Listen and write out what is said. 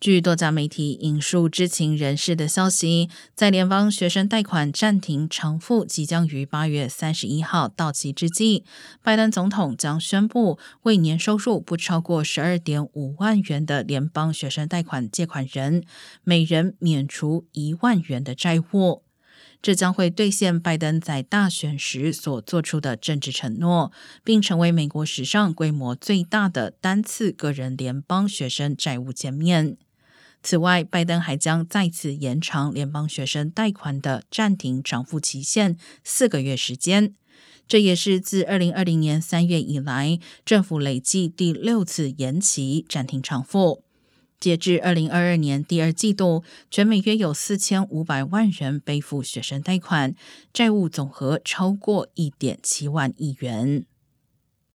据多家媒体引述知情人士的消息，在联邦学生贷款暂停偿付即将于八月三十一号到期之际，拜登总统将宣布为年收入不超过十二点五万元的联邦学生贷款借款人，每人免除一万元的债务。这将会兑现拜登在大选时所做出的政治承诺，并成为美国史上规模最大的单次个人联邦学生债务减免。此外，拜登还将再次延长联邦学生贷款的暂停偿付期限四个月时间，这也是自二零二零年三月以来政府累计第六次延期暂停偿付。截至二零二二年第二季度，全美约有四千五百万人背负学生贷款，债务总和超过一点七万亿元。